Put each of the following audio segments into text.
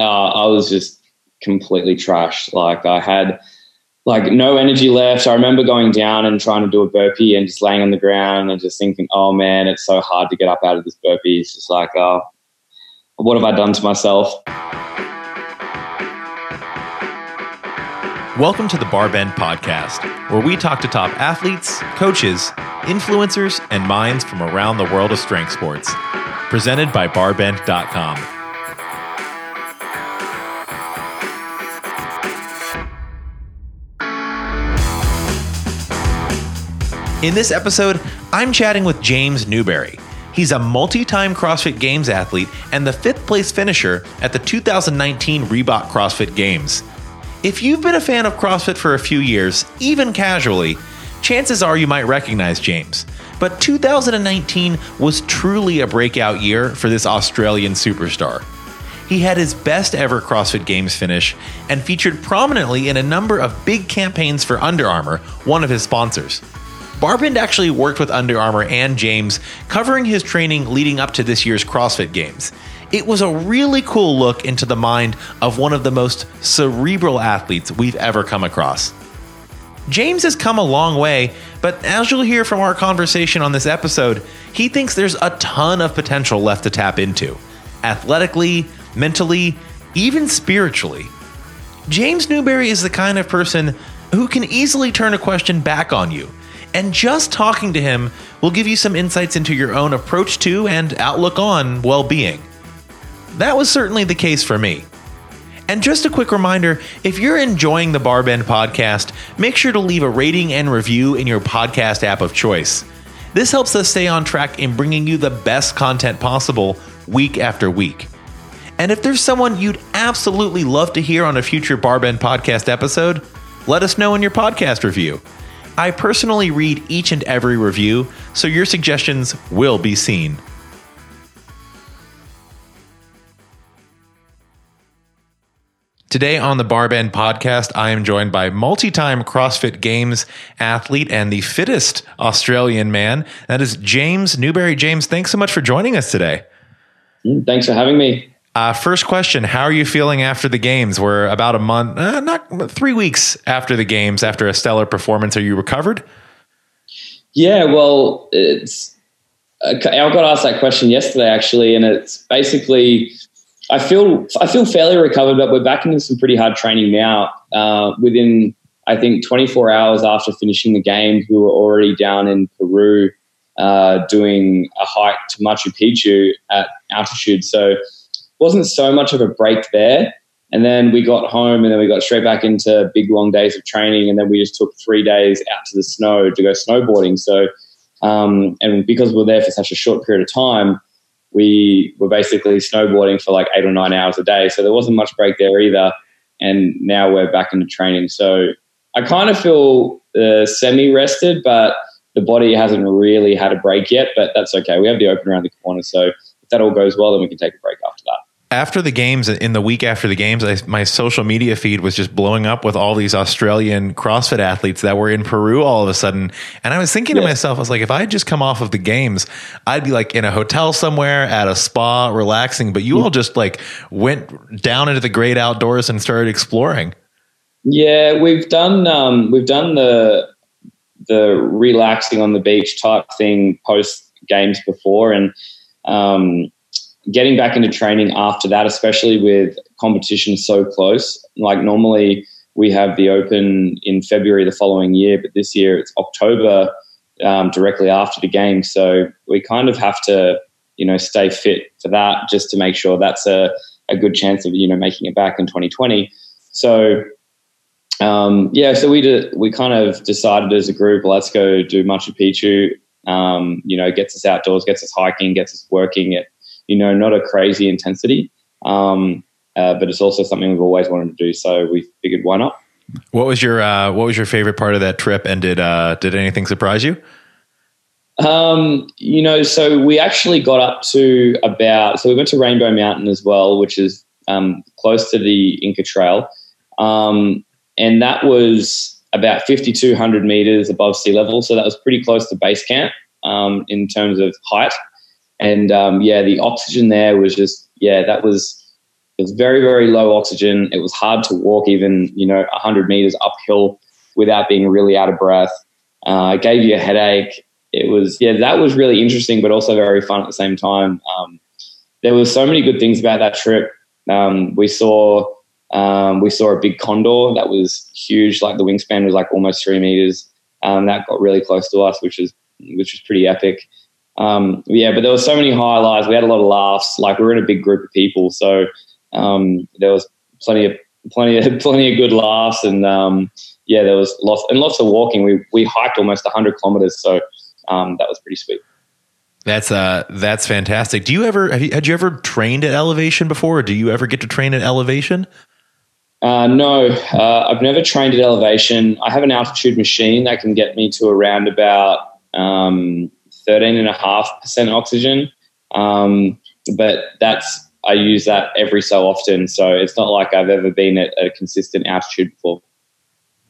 uh, I was just completely trashed. Like I had like no energy left. I remember going down and trying to do a burpee and just laying on the ground and just thinking, oh man, it's so hard to get up out of this burpee. It's just like, oh, what have I done to myself? Welcome to the Barbend Podcast, where we talk to top athletes, coaches, influencers, and minds from around the world of strength sports. Presented by Barbend.com. In this episode, I'm chatting with James Newbury. He's a multi time CrossFit Games athlete and the fifth place finisher at the 2019 Reebok CrossFit Games. If you've been a fan of CrossFit for a few years, even casually, chances are you might recognize James. But 2019 was truly a breakout year for this Australian superstar. He had his best ever CrossFit Games finish and featured prominently in a number of big campaigns for Under Armour, one of his sponsors. Barbend actually worked with Under Armour and James, covering his training leading up to this year's CrossFit Games. It was a really cool look into the mind of one of the most cerebral athletes we've ever come across. James has come a long way, but as you'll hear from our conversation on this episode, he thinks there's a ton of potential left to tap into athletically, mentally, even spiritually. James Newbury is the kind of person who can easily turn a question back on you and just talking to him will give you some insights into your own approach to and outlook on well being. That was certainly the case for me. And just a quick reminder if you're enjoying the Barbend podcast, make sure to leave a rating and review in your podcast app of choice. This helps us stay on track in bringing you the best content possible week after week. And if there's someone you'd absolutely love to hear on a future Barbend podcast episode, let us know in your podcast review. I personally read each and every review, so your suggestions will be seen. Today on the Barbend podcast, I am joined by multi time CrossFit Games athlete and the fittest Australian man. That is James Newbury. James, thanks so much for joining us today. Mm, thanks for having me. Uh, first question: How are you feeling after the games? We're about a month, uh, not three weeks after the games, after a stellar performance. Are you recovered? Yeah, well, it's. I got asked that question yesterday, actually, and it's basically. I feel I feel fairly recovered, but we're back into some pretty hard training now. Uh, within I think 24 hours after finishing the games, we were already down in Peru uh, doing a hike to Machu Picchu at altitude. So wasn't so much of a break there. And then we got home and then we got straight back into big long days of training. And then we just took three days out to the snow to go snowboarding. So, um, and because we are there for such a short period of time, we were basically snowboarding for like eight or nine hours a day. So there wasn't much break there either. And now we're back into training. So I kind of feel uh, semi rested, but the body hasn't really had a break yet. But that's okay. We have the open around the corner. So if that all goes well, then we can take a break after that after the games, in the week after the games, I, my social media feed was just blowing up with all these Australian CrossFit athletes that were in Peru all of a sudden. And I was thinking yes. to myself, I was like, if I had just come off of the games, I'd be like in a hotel somewhere at a spa relaxing. But you yeah. all just like went down into the great outdoors and started exploring. Yeah, we've done um, we've done the the relaxing on the beach type thing post games before, and um, getting back into training after that, especially with competition so close. Like normally we have the Open in February the following year, but this year it's October um, directly after the game. So we kind of have to, you know, stay fit for that just to make sure that's a, a good chance of, you know, making it back in 2020. So um, yeah, so we did, we kind of decided as a group, let's go do Machu Picchu. Um, you know, gets us outdoors, gets us hiking, gets us working at you know, not a crazy intensity. Um, uh, but it's also something we've always wanted to do. So we figured, why not? What was your uh, What was your favorite part of that trip, and did uh, did anything surprise you? Um, you know, so we actually got up to about. So we went to Rainbow Mountain as well, which is um, close to the Inca Trail, um, and that was about fifty two hundred meters above sea level. So that was pretty close to base camp um, in terms of height. And um, yeah, the oxygen there was just yeah, that was It was very, very low oxygen. It was hard to walk even, you know, 100 meters uphill without being really out of breath. Uh, it gave you a headache. It was, yeah, that was really interesting, but also very fun at the same time. Um, there were so many good things about that trip. Um, we saw um, we saw a big condor that was huge, like the wingspan was like almost three meters. Um, that got really close to us, which was which was pretty epic. Um, yeah, but there were so many highlights. We had a lot of laughs. Like we were in a big group of people, so um, there was plenty of plenty of plenty of good laughs, and um, yeah, there was lots and lots of walking. We we hiked almost 100 kilometers, so um, that was pretty sweet. That's uh that's fantastic. Do you ever have you, had you ever trained at elevation before? Or do you ever get to train at elevation? Uh, no, uh, I've never trained at elevation. I have an altitude machine that can get me to around about um, 13.5% oxygen. Um, but that's, I use that every so often. So it's not like I've ever been at a consistent altitude before.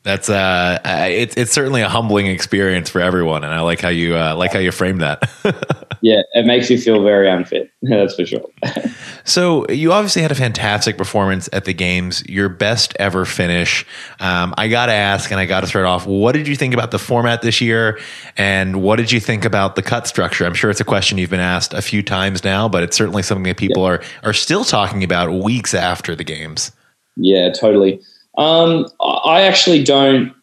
That's uh, it's it's certainly a humbling experience for everyone, and I like how you uh, like how you frame that. yeah, it makes you feel very unfit. That's for sure. so you obviously had a fantastic performance at the games, your best ever finish. Um, I got to ask, and I got to start off. What did you think about the format this year, and what did you think about the cut structure? I'm sure it's a question you've been asked a few times now, but it's certainly something that people yeah. are are still talking about weeks after the games. Yeah, totally. Um, I actually don't.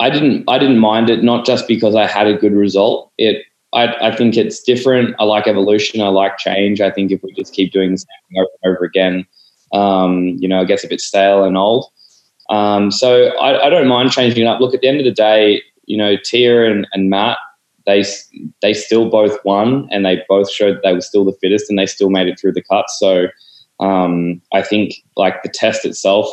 I didn't. I didn't mind it, not just because I had a good result. It. I, I think it's different. I like evolution. I like change. I think if we just keep doing the same thing over and over again, um, you know, it gets a bit stale and old. Um, so I, I, don't mind changing it up. Look, at the end of the day, you know, Tia and, and Matt, they they still both won, and they both showed they were still the fittest, and they still made it through the cuts. So um, I think like the test itself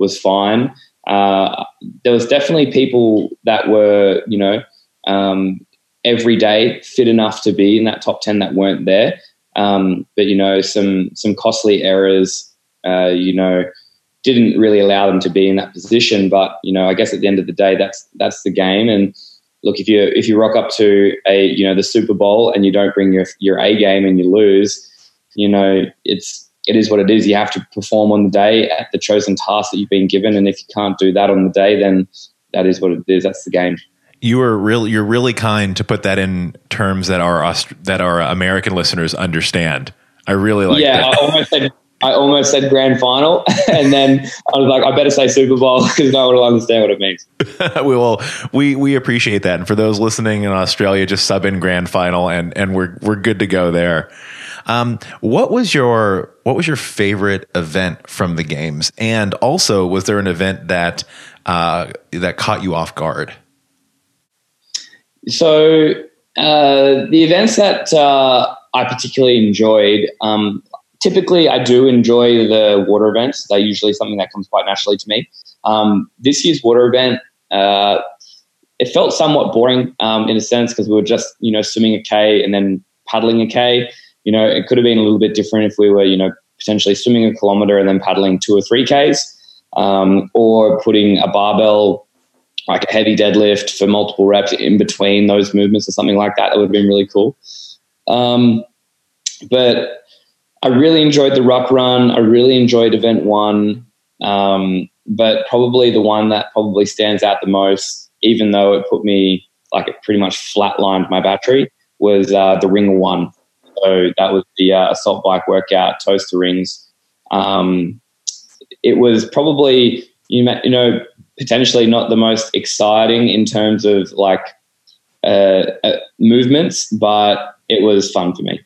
was fine. Uh, there was definitely people that were, you know, um, every day fit enough to be in that top ten that weren't there. Um, but you know, some some costly errors, uh, you know, didn't really allow them to be in that position. But you know, I guess at the end of the day, that's that's the game. And look, if you if you rock up to a you know the Super Bowl and you don't bring your your A game and you lose, you know, it's it is what it is. You have to perform on the day at the chosen task that you've been given, and if you can't do that on the day, then that is what it is. That's the game. You are really you're really kind to put that in terms that our that our American listeners understand. I really like. Yeah, that. I almost said I almost said grand final, and then I was like, I better say Super Bowl because no one will understand what it means. we will. We we appreciate that, and for those listening in Australia, just sub in grand final, and and we're we're good to go there. Um, what was your what was your favorite event from the games? And also, was there an event that uh, that caught you off guard? So uh, the events that uh, I particularly enjoyed. Um, typically, I do enjoy the water events. They're usually something that comes quite naturally to me. Um, this year's water event, uh, it felt somewhat boring um, in a sense because we were just you know swimming a k and then paddling a k. You know, it could have been a little bit different if we were, you know, potentially swimming a kilometer and then paddling two or three Ks, um, or putting a barbell, like a heavy deadlift for multiple reps in between those movements or something like that. That would have been really cool. Um, but I really enjoyed the ruck run. I really enjoyed event one. Um, but probably the one that probably stands out the most, even though it put me like it pretty much flatlined my battery, was uh, the ring one. So that was the uh, assault bike workout, toes to rings. Um, it was probably you know potentially not the most exciting in terms of like uh, uh, movements, but it was fun for me.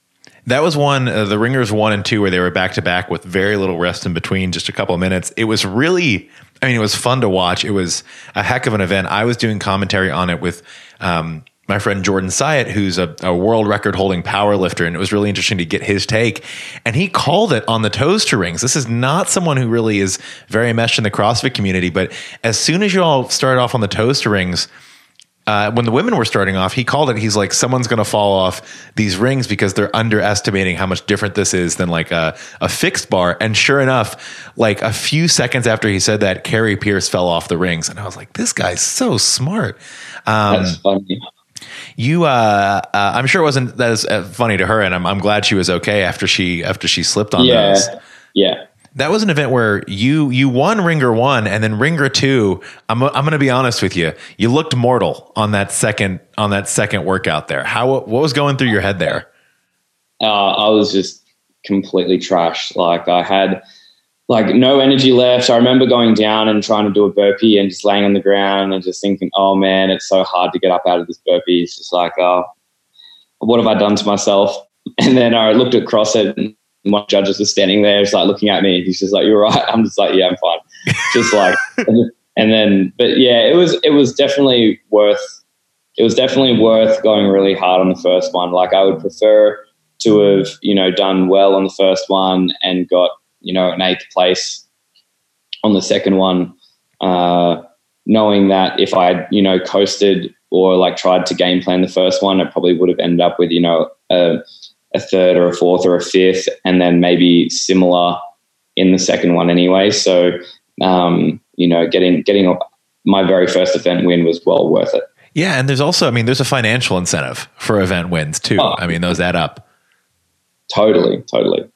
That was one, uh, the Ringers one and two, where they were back to back with very little rest in between, just a couple of minutes. It was really, I mean, it was fun to watch. It was a heck of an event. I was doing commentary on it with um, my friend Jordan Syatt, who's a, a, world record holding power lifter, and it was really interesting to get his take. And he called it on the toes to rings. This is not someone who really is very meshed in the CrossFit community, but as soon as you all started off on the toes to rings, uh, when the women were starting off, he called it. He's like, someone's going to fall off these rings because they're underestimating how much different this is than like a, a fixed bar. And sure enough, like a few seconds after he said that, Kari Pearce fell off the rings, and I was like, this guy's so smart. Um, That's funny. You, uh, uh, I'm sure it wasn't that as uh, funny to her, and I'm, I'm glad she was okay after she after she slipped on yeah. those. Yeah. that was an event where you you won ringer one and then ringer two i'm, I'm going to be honest with you you looked mortal on that second on that second workout there how what was going through your head there uh, i was just completely trashed like i had like no energy left i remember going down and trying to do a burpee and just laying on the ground and just thinking oh man it's so hard to get up out of this burpee it's just like oh what have i done to myself and then i looked at CrossFit my judges were standing there, just like looking at me. He's just like, "You're right." I'm just like, "Yeah, I'm fine." just like, and then, but yeah, it was it was definitely worth. It was definitely worth going really hard on the first one. Like, I would prefer to have you know done well on the first one and got you know an eighth place on the second one, uh, knowing that if I had, you know coasted or like tried to game plan the first one, I probably would have ended up with you know a a third or a fourth or a fifth, and then maybe similar in the second one anyway. So, um, you know, getting getting my very first event win was well worth it. Yeah, and there's also, I mean, there's a financial incentive for event wins too. Oh, I mean, those add up. Totally, totally.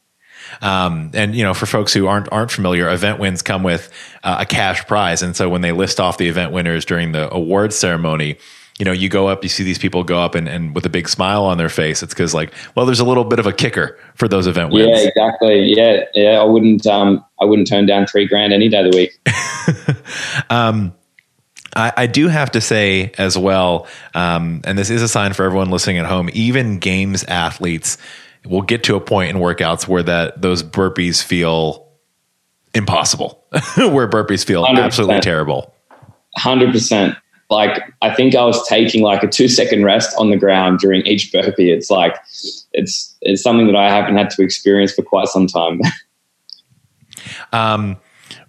Um, and you know, for folks who aren't aren't familiar, event wins come with uh, a cash prize, and so when they list off the event winners during the awards ceremony, you know, you go up, you see these people go up and, and with a big smile on their face. It's because like, well, there's a little bit of a kicker for those event wins. Yeah, exactly. Yeah, yeah. I wouldn't, um, I wouldn't turn down three grand any day of the week. um, I, I, do have to say as well, um, and this is a sign for everyone listening at home. Even games athletes will get to a point in workouts where that those burpees feel impossible, where burpees feel 100%. absolutely terrible. Hundred percent like I think I was taking like a two second rest on the ground during each burpee. It's like it's it's something that I haven't had to experience for quite some time. um,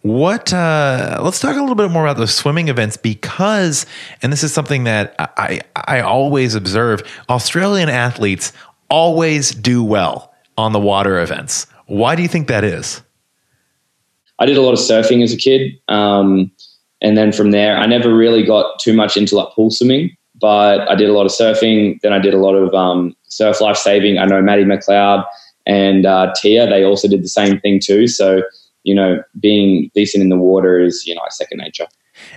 what? Uh, let's talk a little bit more about those swimming events because, and this is something that I I always observe. Australian athletes always do well on the water events. Why do you think that is? I did a lot of surfing as a kid. Um, and then from there, I never really got too much into like pool swimming, but I did a lot of surfing. Then I did a lot of um, surf life saving. I know Maddie McLeod and uh, Tia, they also did the same thing too. So, you know, being decent in the water is, you know, second nature.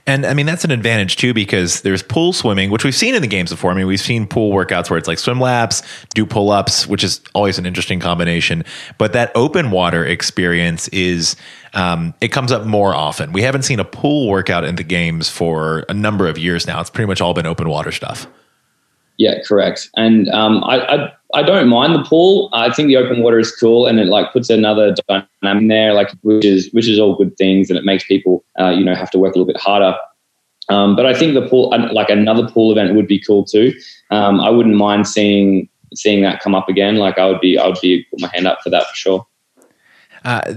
And I mean, that's an advantage too, because there's pool swimming, which we've seen in the games before. I mean, we've seen pool workouts where it's like swim laps, do pull ups, which is always an interesting combination. But that open water experience is, um, it comes up more often. We haven't seen a pool workout in the games for a number of years now. It's pretty much all been open water stuff. Yeah, correct. And um, I, I, I don't mind the pool. I think the open water is cool, and it like puts another dynamic there, like which is which is all good things, and it makes people uh, you know have to work a little bit harder. Um, but I think the pool, like another pool event, would be cool too. Um, I wouldn't mind seeing seeing that come up again. Like I would be, I would be put my hand up for that for sure. Uh,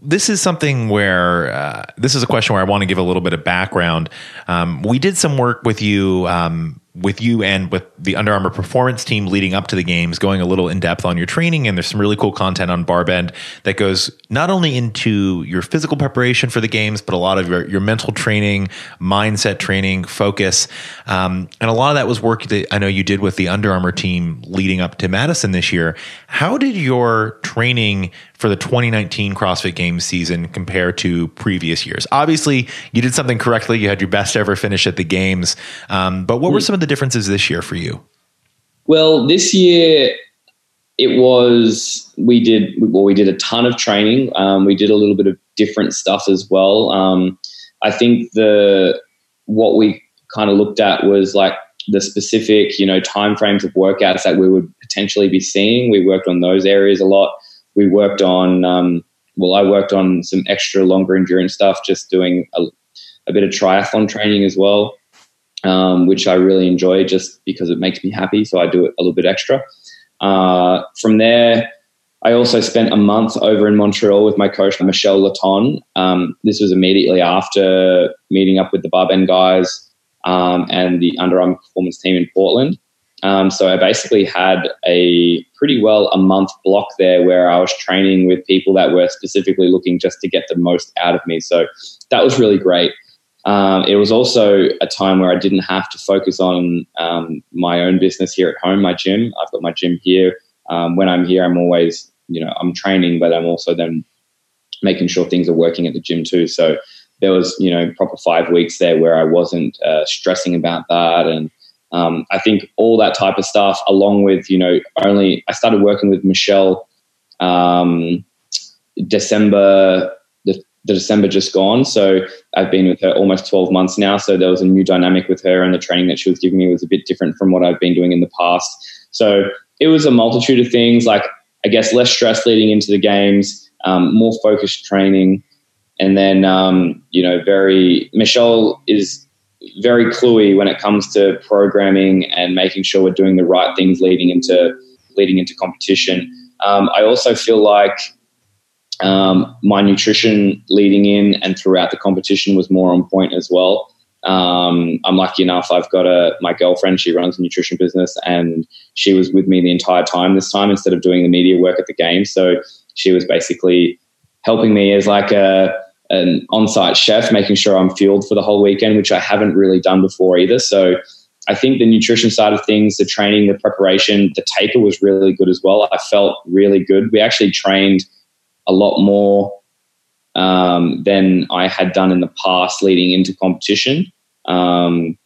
this is something where uh, this is a question where I want to give a little bit of background. Um, we did some work with you um, with you and with the Under Armour performance team leading up to the games, going a little in depth on your training. And there's some really cool content on Barbend that goes not only into your physical preparation for the games, but a lot of your, your mental training, mindset training, focus. Um, and a lot of that was work that I know you did with the Under Armour team leading up to Madison this year. How did your training for the 2019 CrossFit Games season compared to previous years? Obviously, you did something correctly. You had your best ever finish at the games. Um, but what were some of the differences this year for you? Well, this year it was we did well. We did a ton of training. Um, we did a little bit of different stuff as well. Um, I think the what we kind of looked at was like the specific you know time frames of workouts that we would potentially be seeing. We worked on those areas a lot. We worked on um, well, I worked on some extra longer endurance stuff, just doing a, a bit of triathlon training as well um, which I really enjoy just because it makes me happy. So I do it a little bit extra. Uh, from there, I also spent a month over in Montreal with my coach, Michelle Letendre. Um, this was immediately after meeting up with the Barbend guys um, and the Under Armour performance team in Portland. Um, so I basically had a pretty well a month block there where I was training with people that were specifically looking just to get the most out of me. So that was really great. Um, it was also a time where I didn't have to focus on um, my own business here at home, my gym. I've got my gym here. Um, when I'm here, I'm always, you know, I'm training, but I'm also then making sure things are working at the gym too. So there was, you know, proper five weeks there where I wasn't uh, stressing about that. And um, I think all that type of stuff, along with, you know, only I started working with Michelle um, December, the, the December just gone. So I've been with her almost 12 months now. So there was a new dynamic with her, and the training that she was giving me was a bit different from what I've been doing in the past. So it was a multitude of things like, I guess, less stress leading into the games, um, more focused training. And then, um, you know, very, Michelle is very cluey when it comes to programming and making sure we're doing the right things leading into leading into competition. Um, I also feel like um, my nutrition leading in and throughout the competition was more on point as well. Um, I'm lucky enough. I've got a my girlfriend. She runs a nutrition business, and she was with me the entire time. This time, instead of doing the media work at the game, so she was basically helping me as like a an on-site chef, making sure I'm fueled for the whole weekend, which I haven't really done before either. So I think the nutrition side of things, the training, the preparation, the taper was really good as well. I felt really good. We actually trained a lot more um, than I had done in the past leading into competition. Um,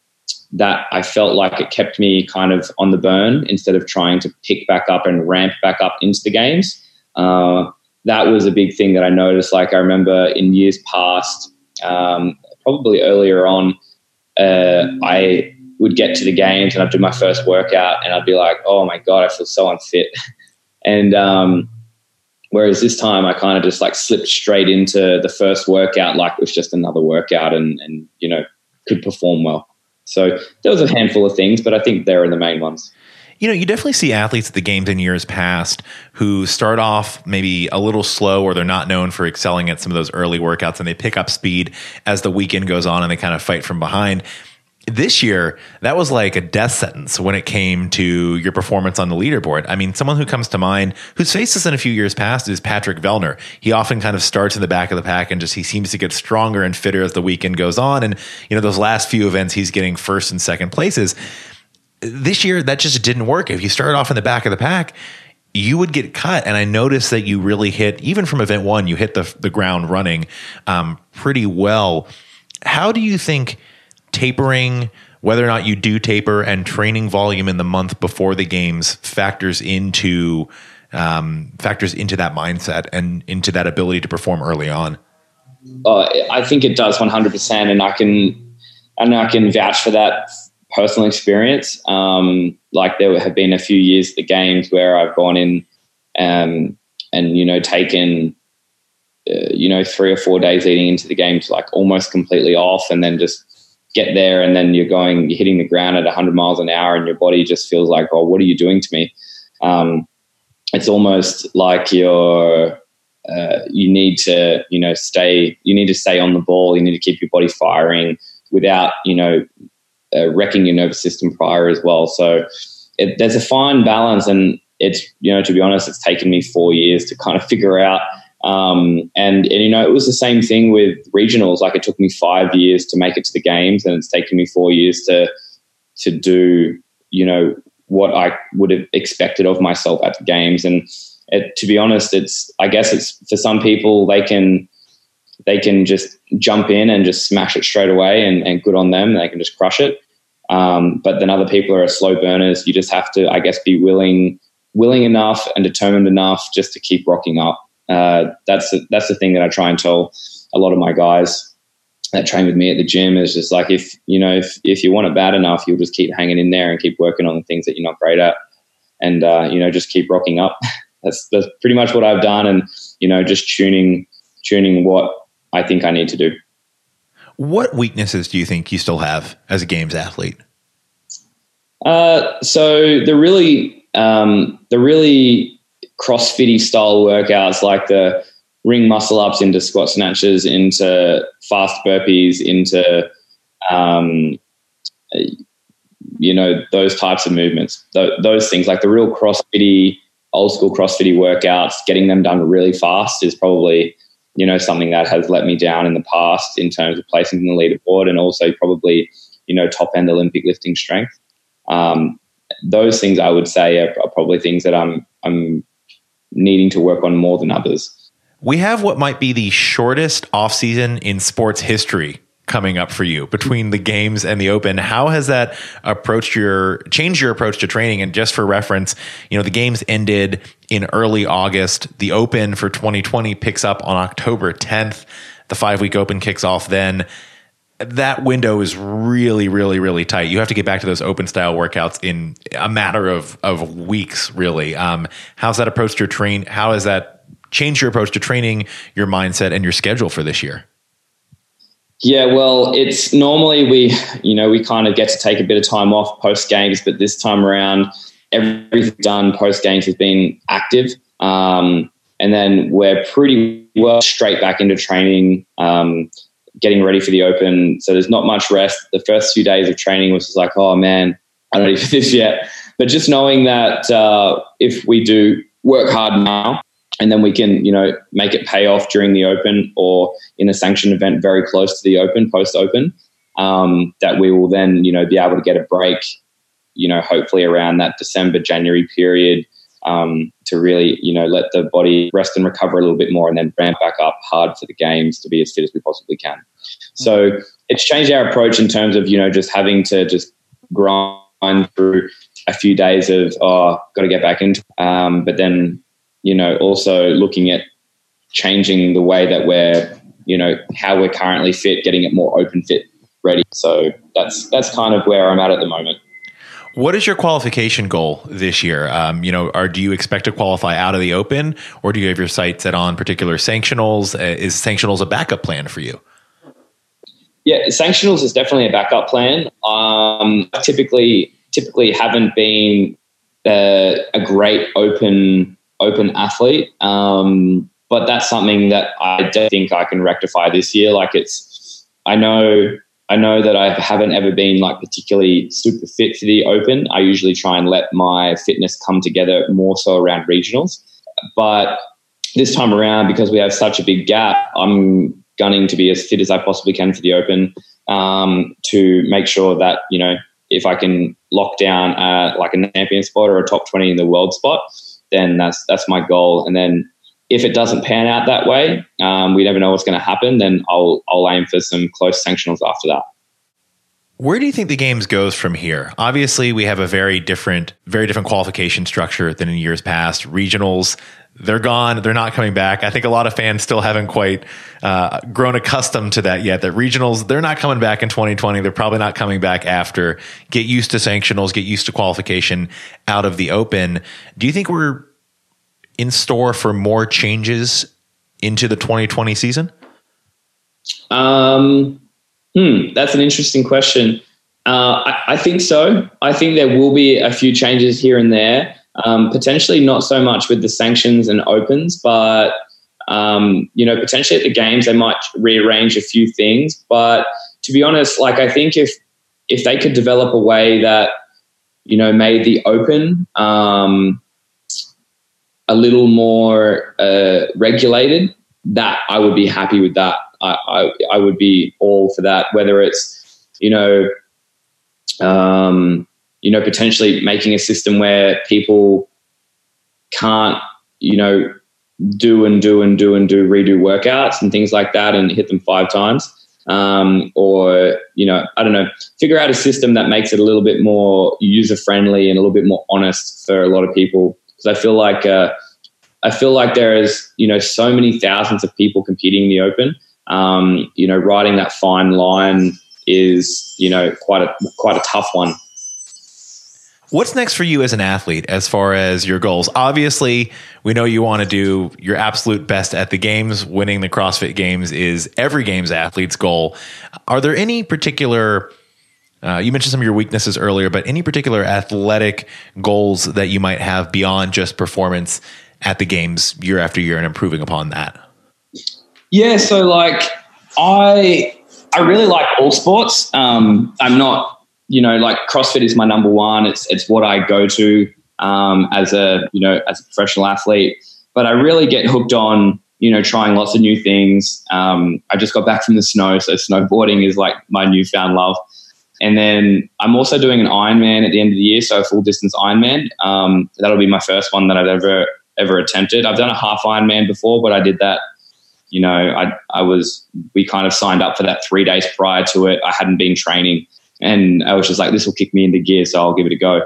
that I felt like it kept me kind of on the burn instead of trying to pick back up and ramp back up into the games. Uh, that was a big thing that I noticed. Like I remember in years past, um, probably earlier on, uh, I would get to the games and I'd do my first workout and I'd be like, oh my God, I feel so unfit. and um, whereas this time I kind of just like slipped straight into the first workout like it was just another workout and, and you know, could perform well. So there was a handful of things, but I think they're the main ones. You know, you definitely see athletes at the games in years past who start off maybe a little slow or they're not known for excelling at some of those early workouts and they pick up speed as the weekend goes on and they kind of fight from behind. This year, that was like a death sentence when it came to your performance on the leaderboard. I mean, someone who comes to mind who's faced this in a few years past is Patrick Vellner. He often kind of starts in the back of the pack and just he seems to get stronger and fitter as the weekend goes on. And, you know, those last few events, he's getting first and second places this year that just didn't work. If you started off in the back of the pack, you would get cut. And I noticed that you really hit, even from event one, you hit the, the ground running um, pretty well. How do you think tapering, whether or not you do taper, and training volume in the month before the games factors into um, factors into that mindset and into that ability to perform early on? Uh, I think it does 100%, and I can and I can vouch for that personal experience. Um, like there have been a few years the games where I've gone in um, and you know taken uh, you know three or four days leading into the games like almost completely off, and then just get there and then you're going you're hitting the ground at 100 miles an hour and your body just feels like oh what are you doing to me um, it's almost like you're uh, you need to you know stay you need to stay on the ball you need to keep your body firing without you know uh, wrecking your nervous system prior as well. So it, there's a fine balance, and it's you know to be honest, it's taken me four years to kind of figure out. Um, and, and you know it was the same thing with regionals. Like it took me five years to make it to the games, and it's taken me four years to to do you know what I would have expected of myself at the games. And it, to be honest, it's I guess it's for some people they can they can just jump in and just smash it straight away and, and good on them. They can just crush it. Um, but then other people are slow burners. You just have to, I guess, be willing, willing enough and determined enough just to keep rocking up. Uh, that's the, that's the thing that I try and tell a lot of my guys that train with me at the gym is just like if you know if if you want it bad enough, you'll just keep hanging in there and keep working on the things that you're not great at, and uh, you know just keep rocking up. that's that's pretty much what I've done, and you know just tuning tuning what I think I need to do. What weaknesses do you think you still have as a games athlete? Uh, so the really um, the really CrossFitty style workouts like the ring muscle ups into squat snatches, into fast burpees, into um, you know those types of movements, th- those things like the real CrossFitty, old school CrossFitty workouts, getting them done really fast is probably you know, something that has let me down in the past in terms of placing in the leaderboard and also probably, you know, top end Olympic lifting strength. Um, those things I would say are, are, probably things that I'm I'm needing to work on more than others. We have what might be the shortest offseason in sports history coming up for you between the games and the open. How has that approached your changed your approach to training? And just for reference, you know, the games ended in early August. The open for 2020 picks up on October 10th. The five week open kicks off then. That window is really, really, really tight. You have to get back to those open style workouts in a matter of of weeks, really. Um, how's that approached your train? How has that changed your approach to training, your mindset, and your schedule for this year? Yeah, well, it's normally we, you know, we kind of get to take a bit of time off post games, but this time around, everything done post games has been active. Um, and then we're pretty well straight back into training, um, getting ready for the open. So there's not much rest. The first few days of training was just like, oh man, not ready for this yet. But just knowing that uh, if we do work hard now, and then we can you know make it pay off during the open or in a sanctioned event very close to the open post open um, that we will then you know be able to get a break you know hopefully around that december january period um, to really you know let the body rest and recover a little bit more and then ramp back up hard for the games to be as fit as we possibly can. So it's changed our approach in terms of you know just having to just grind through a few days of oh got to get back into um, but then you know, also looking at changing the way that we're, you know, how we're currently fit, getting it more open fit ready. So that's that's kind of where I'm at at the moment. What is your qualification goal this year? Um, you know, are do you expect to qualify out of the open, or do you have your sights set on particular sanctionals? Uh, is sanctionals a backup plan for you? Yeah, sanctionals is definitely a backup plan. Um, typically, typically haven't been uh, a great open open athlete. Um, but that's something that I don't think I can rectify this year. Like it's, I know, I know that I haven't ever been like particularly super fit for the open. I usually try and let my fitness come together more so around regionals. But this time around, because we have such a big gap, I'm gunning to be as fit as I possibly can for the open um, to make sure that, you know, if I can lock down uh, like a champion spot or a top 20 in the world spot, then that's that's my goal. And then if it doesn't pan out that way, um, we never know what's going to happen. Then I'll I'll aim for some close sanctionals after that. Where do you think the games goes from here? Obviously, we have a very different, very different qualification structure than in years past. Regionals, they're gone. They're not coming back. I think a lot of fans still haven't quite uh, grown accustomed to that yet. That regionals, they're not coming back in 2020. They're probably not coming back after. Get used to sanctionals. Get used to qualification out of the open. Do you think we're in store for more changes into the 2020 season? Um, Hmm, that's an interesting question. Uh, I, I, think so. I think there will be a few changes here and there. Um, potentially not so much with the sanctions and opens, but um, you know, potentially at the games they might rearrange a few things. But to be honest, like I think if if they could develop a way that you know made the open um, a little more uh, regulated, that I would be happy with that. I, I, I would be all for that. Whether it's you know, um, you know, potentially making a system where people can't you know do and do and do and do redo workouts and things like that and hit them five times. Um, or you know, I don't know, figure out a system that makes it a little bit more user friendly and a little bit more honest for a lot of people. Because I feel like uh, I feel like there is you know so many thousands of people competing in the open um, you know, riding that fine line is, you know, quite a quite a tough one. What's next for you as an athlete as far as your goals? Obviously, we know you want to do your absolute best at the games. Winning the CrossFit Games is every games athlete's goal. Are there any particular uh, you mentioned some of your weaknesses earlier, but any particular athletic goals that you might have beyond just performance at the games year after year and improving upon that? Yeah, so like I I really like all sports. Um, I'm not, you know, like CrossFit is my number one. It's it's what I go to um, as a you know as a professional athlete. But I really get hooked on you know trying lots of new things. Um, I just got back from the snow, so snowboarding is like my newfound love. And then I'm also doing an Ironman at the end of the year, so a full distance Ironman. Um, that'll be my first one that I've ever ever attempted. I've done a half Ironman before, but I did that. You know, I I was we kind of signed up for that three days prior to it. I hadn't been training, and I was just like, this will kick me into gear, so I'll give it a go.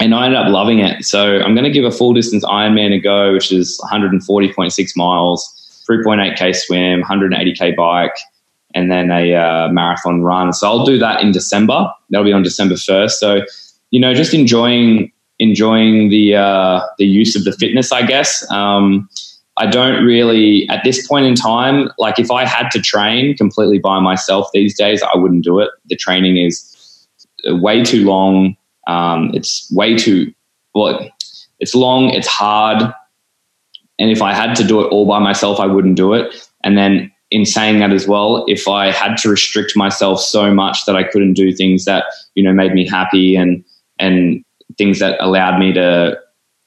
And I ended up loving it. So I'm going to give a full distance Ironman a go, which is 140.6 miles, 3.8k swim, 180k bike, and then a uh, marathon run. So I'll do that in December. That'll be on December 1st. So, you know, just enjoying enjoying the uh, the use of the fitness, I guess. Um, I don't really at this point in time. Like, if I had to train completely by myself these days, I wouldn't do it. The training is way too long. Um, it's way too well. It's long. It's hard. And if I had to do it all by myself, I wouldn't do it. And then in saying that as well, if I had to restrict myself so much that I couldn't do things that you know made me happy and and things that allowed me to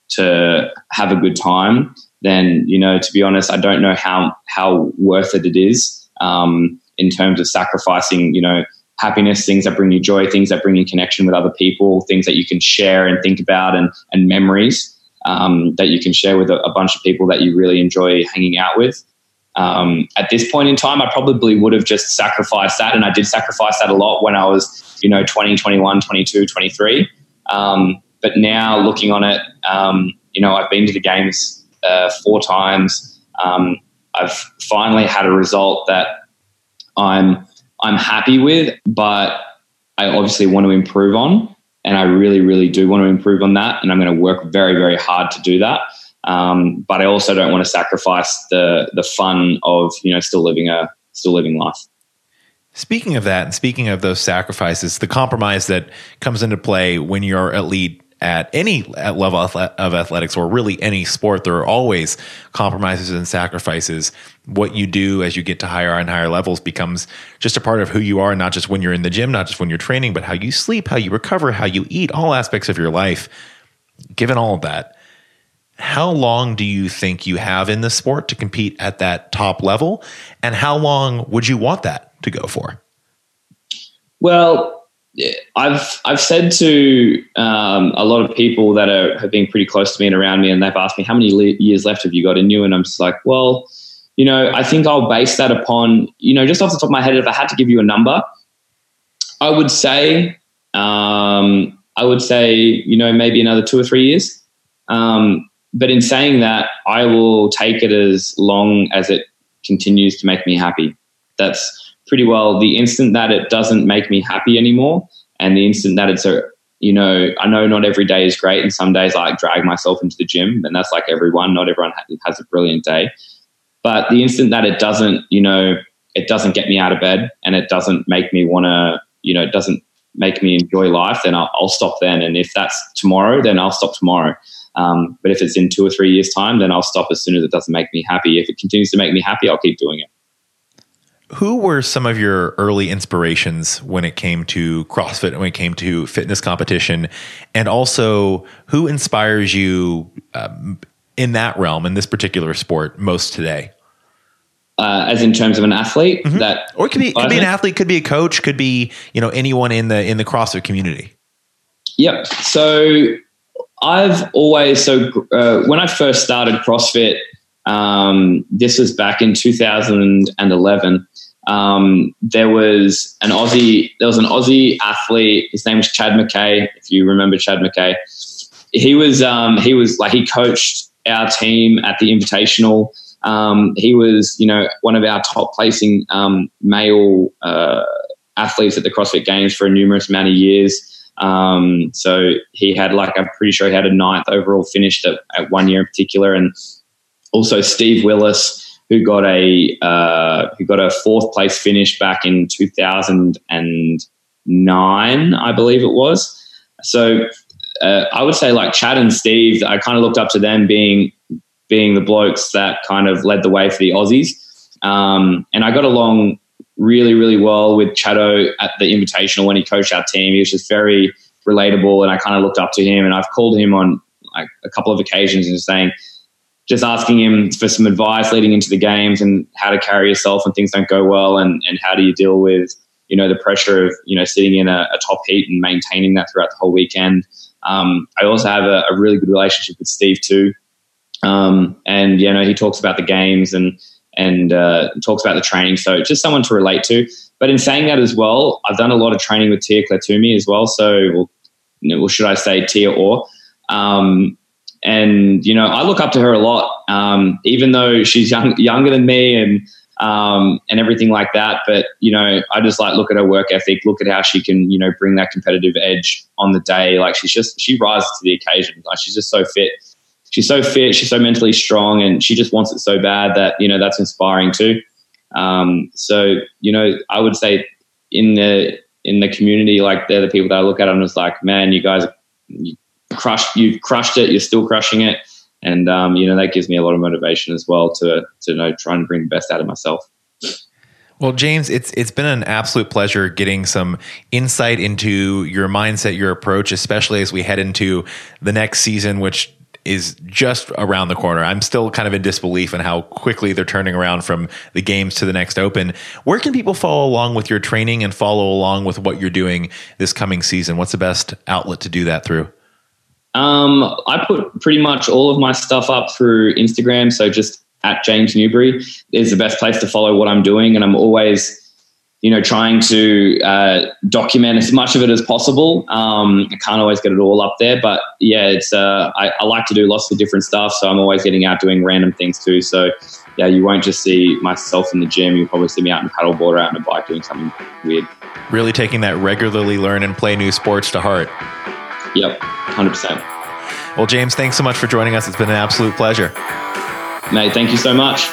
to have a good time, then you know to be honest, I don't know how how worth it it is um, in terms of sacrificing you know happiness, things that bring you joy, things that bring you connection with other people, things that you can share and think about, and and memories um, that you can share with a, a bunch of people that you really enjoy hanging out with. Um, at this point in time, I probably would have just sacrificed that. And I did sacrifice that a lot when I was, you know, 20, 21, 22, 23. Um, but now looking on it, um, you know, I've been to the games uh, four times. Um, I've finally had a result that I'm I'm happy with, but I obviously want to improve on, and I really, really do want to improve on that, and I'm going to work very, very hard to do that. Um, but I also don't want to sacrifice the the fun of you know still living a still living life. Speaking of that, and speaking of those sacrifices, the compromise that comes into play when you're elite at any level of athletics or really any sport, there are always compromises and sacrifices. What you do as you get to higher and higher levels becomes just a part of who you are, not just when you're in the gym, not just when you're training, but how you sleep, how you recover, how you eat, all aspects of your life. Given all of that, how long do you think you have in the sport to compete at that top level? And how long would you want that to go for? Well, I've I've said to um, a lot of people that are, have been pretty close to me and around me, and they've asked me how many le- years left have you got in you, and I'm just like, well, you know, I think I'll base that upon, you know, just off the top of my head, if I had to give you a number, I would say, um, I would say, you know, maybe another two or three years. Um, but in saying that, I will take it as long as it continues to make me happy. That's pretty well the instant that it doesn't make me happy anymore, and the instant that it's a you know, I know not every day is great, and some days I like drag myself into the gym, and that's like everyone. Not everyone has a brilliant day, but the instant that it doesn't, you know, it doesn't get me out of bed, and it doesn't make me want to, you know, it doesn't make me enjoy life, then I'll, I'll, stop then. And if that's tomorrow, then I'll stop tomorrow. Um, but if it's in two or three years' time, then I'll stop as soon as it doesn't make me happy. If it continues to make me happy, I'll keep doing it. Who were some of your early inspirations when it came to CrossFit, and when it came to fitness competition? And also, who inspires you um, in that realm, in this particular sport, most today? Uh, as in terms of an athlete mm-hmm. that or it could be could be an athlete could be a coach could be you know anyone in the in the crossfit community yep so I've always so uh, when I first started CrossFit, um, this was back in 2011. Um, there was an Aussie, there was an Aussie athlete. His name was Chad Mackay. If you remember Chad Mackay, he was um, he was like he coached our team at the Invitational. Um, he was, you know, one of our top placing um, male uh, athletes at the CrossFit Games for a numerous amount of years. Um, so he had like I'm pretty sure he had a ninth overall finished at, at one year in particular, and also Steve Willis who got a uh, who got a fourth place finish back in 2009, I believe it was. So uh, I would say like Chad and Steve, I kind of looked up to them being being the blokes that kind of led the way for the Aussies. Um, and I got along really, really well with Chado at the Invitational when he coached our team. He was just very relatable, and I kind of looked up to him. And I've called him on like a couple of occasions and saying, just asking him for some advice leading into the games and how to carry yourself when things don't go well, and and how do you deal with you know the pressure of you know sitting in a, a top heat and maintaining that throughout the whole weekend. Um, I also have a, a, really good relationship with Steve too. Um, and you know, he talks about the games and and uh, talks about the training. So just someone to relate to. But in saying that as well, I've done a lot of training with Tia Clair as well. So, well, should I say Tia or? Um, and you know, I look up to her a lot, um, even though she's young, younger than me and um, and everything like that. But you know, I just like look at her work ethic, look at how she can you know bring that competitive edge on the day. Like she's just she rises to the occasion. Like she's just so fit. She's so fit. She's so mentally strong, and she just wants it so bad that you know that's inspiring too. Um, so you know, I would say in the in the community, like they're the people that I look at. I'm just like, man, you guys, you crushed. You've crushed it. You're still crushing it and um, you know that gives me a lot of motivation as well to to know try and bring the best out of myself. Well, James, it's it's been an absolute pleasure getting some insight into your mindset, your approach, especially as we head into the next season, which is just around the corner. I'm still kind of in disbelief in how quickly they're turning around from the games to the next open. Where can people follow along with your training and follow along with what you're doing this coming season? What's the best outlet to do that through? Um, I put pretty much all of my stuff up through Instagram. So just at James Newbury is the best place to follow what I'm doing. And I'm always, you know, trying to uh, document as much of it as possible. Um, I can't always get it all up there, but yeah, it's uh, I, I, like to do lots of different stuff. So I'm always getting out doing random things too. So yeah, you won't just see myself in the gym. You'll probably see me out in paddleboard or out on a bike doing something weird. Really taking that regularly learn and play new sports to heart. Yep, 100%. Well, James, thanks so much for joining us. It's been an absolute pleasure. Mate, thank you so much.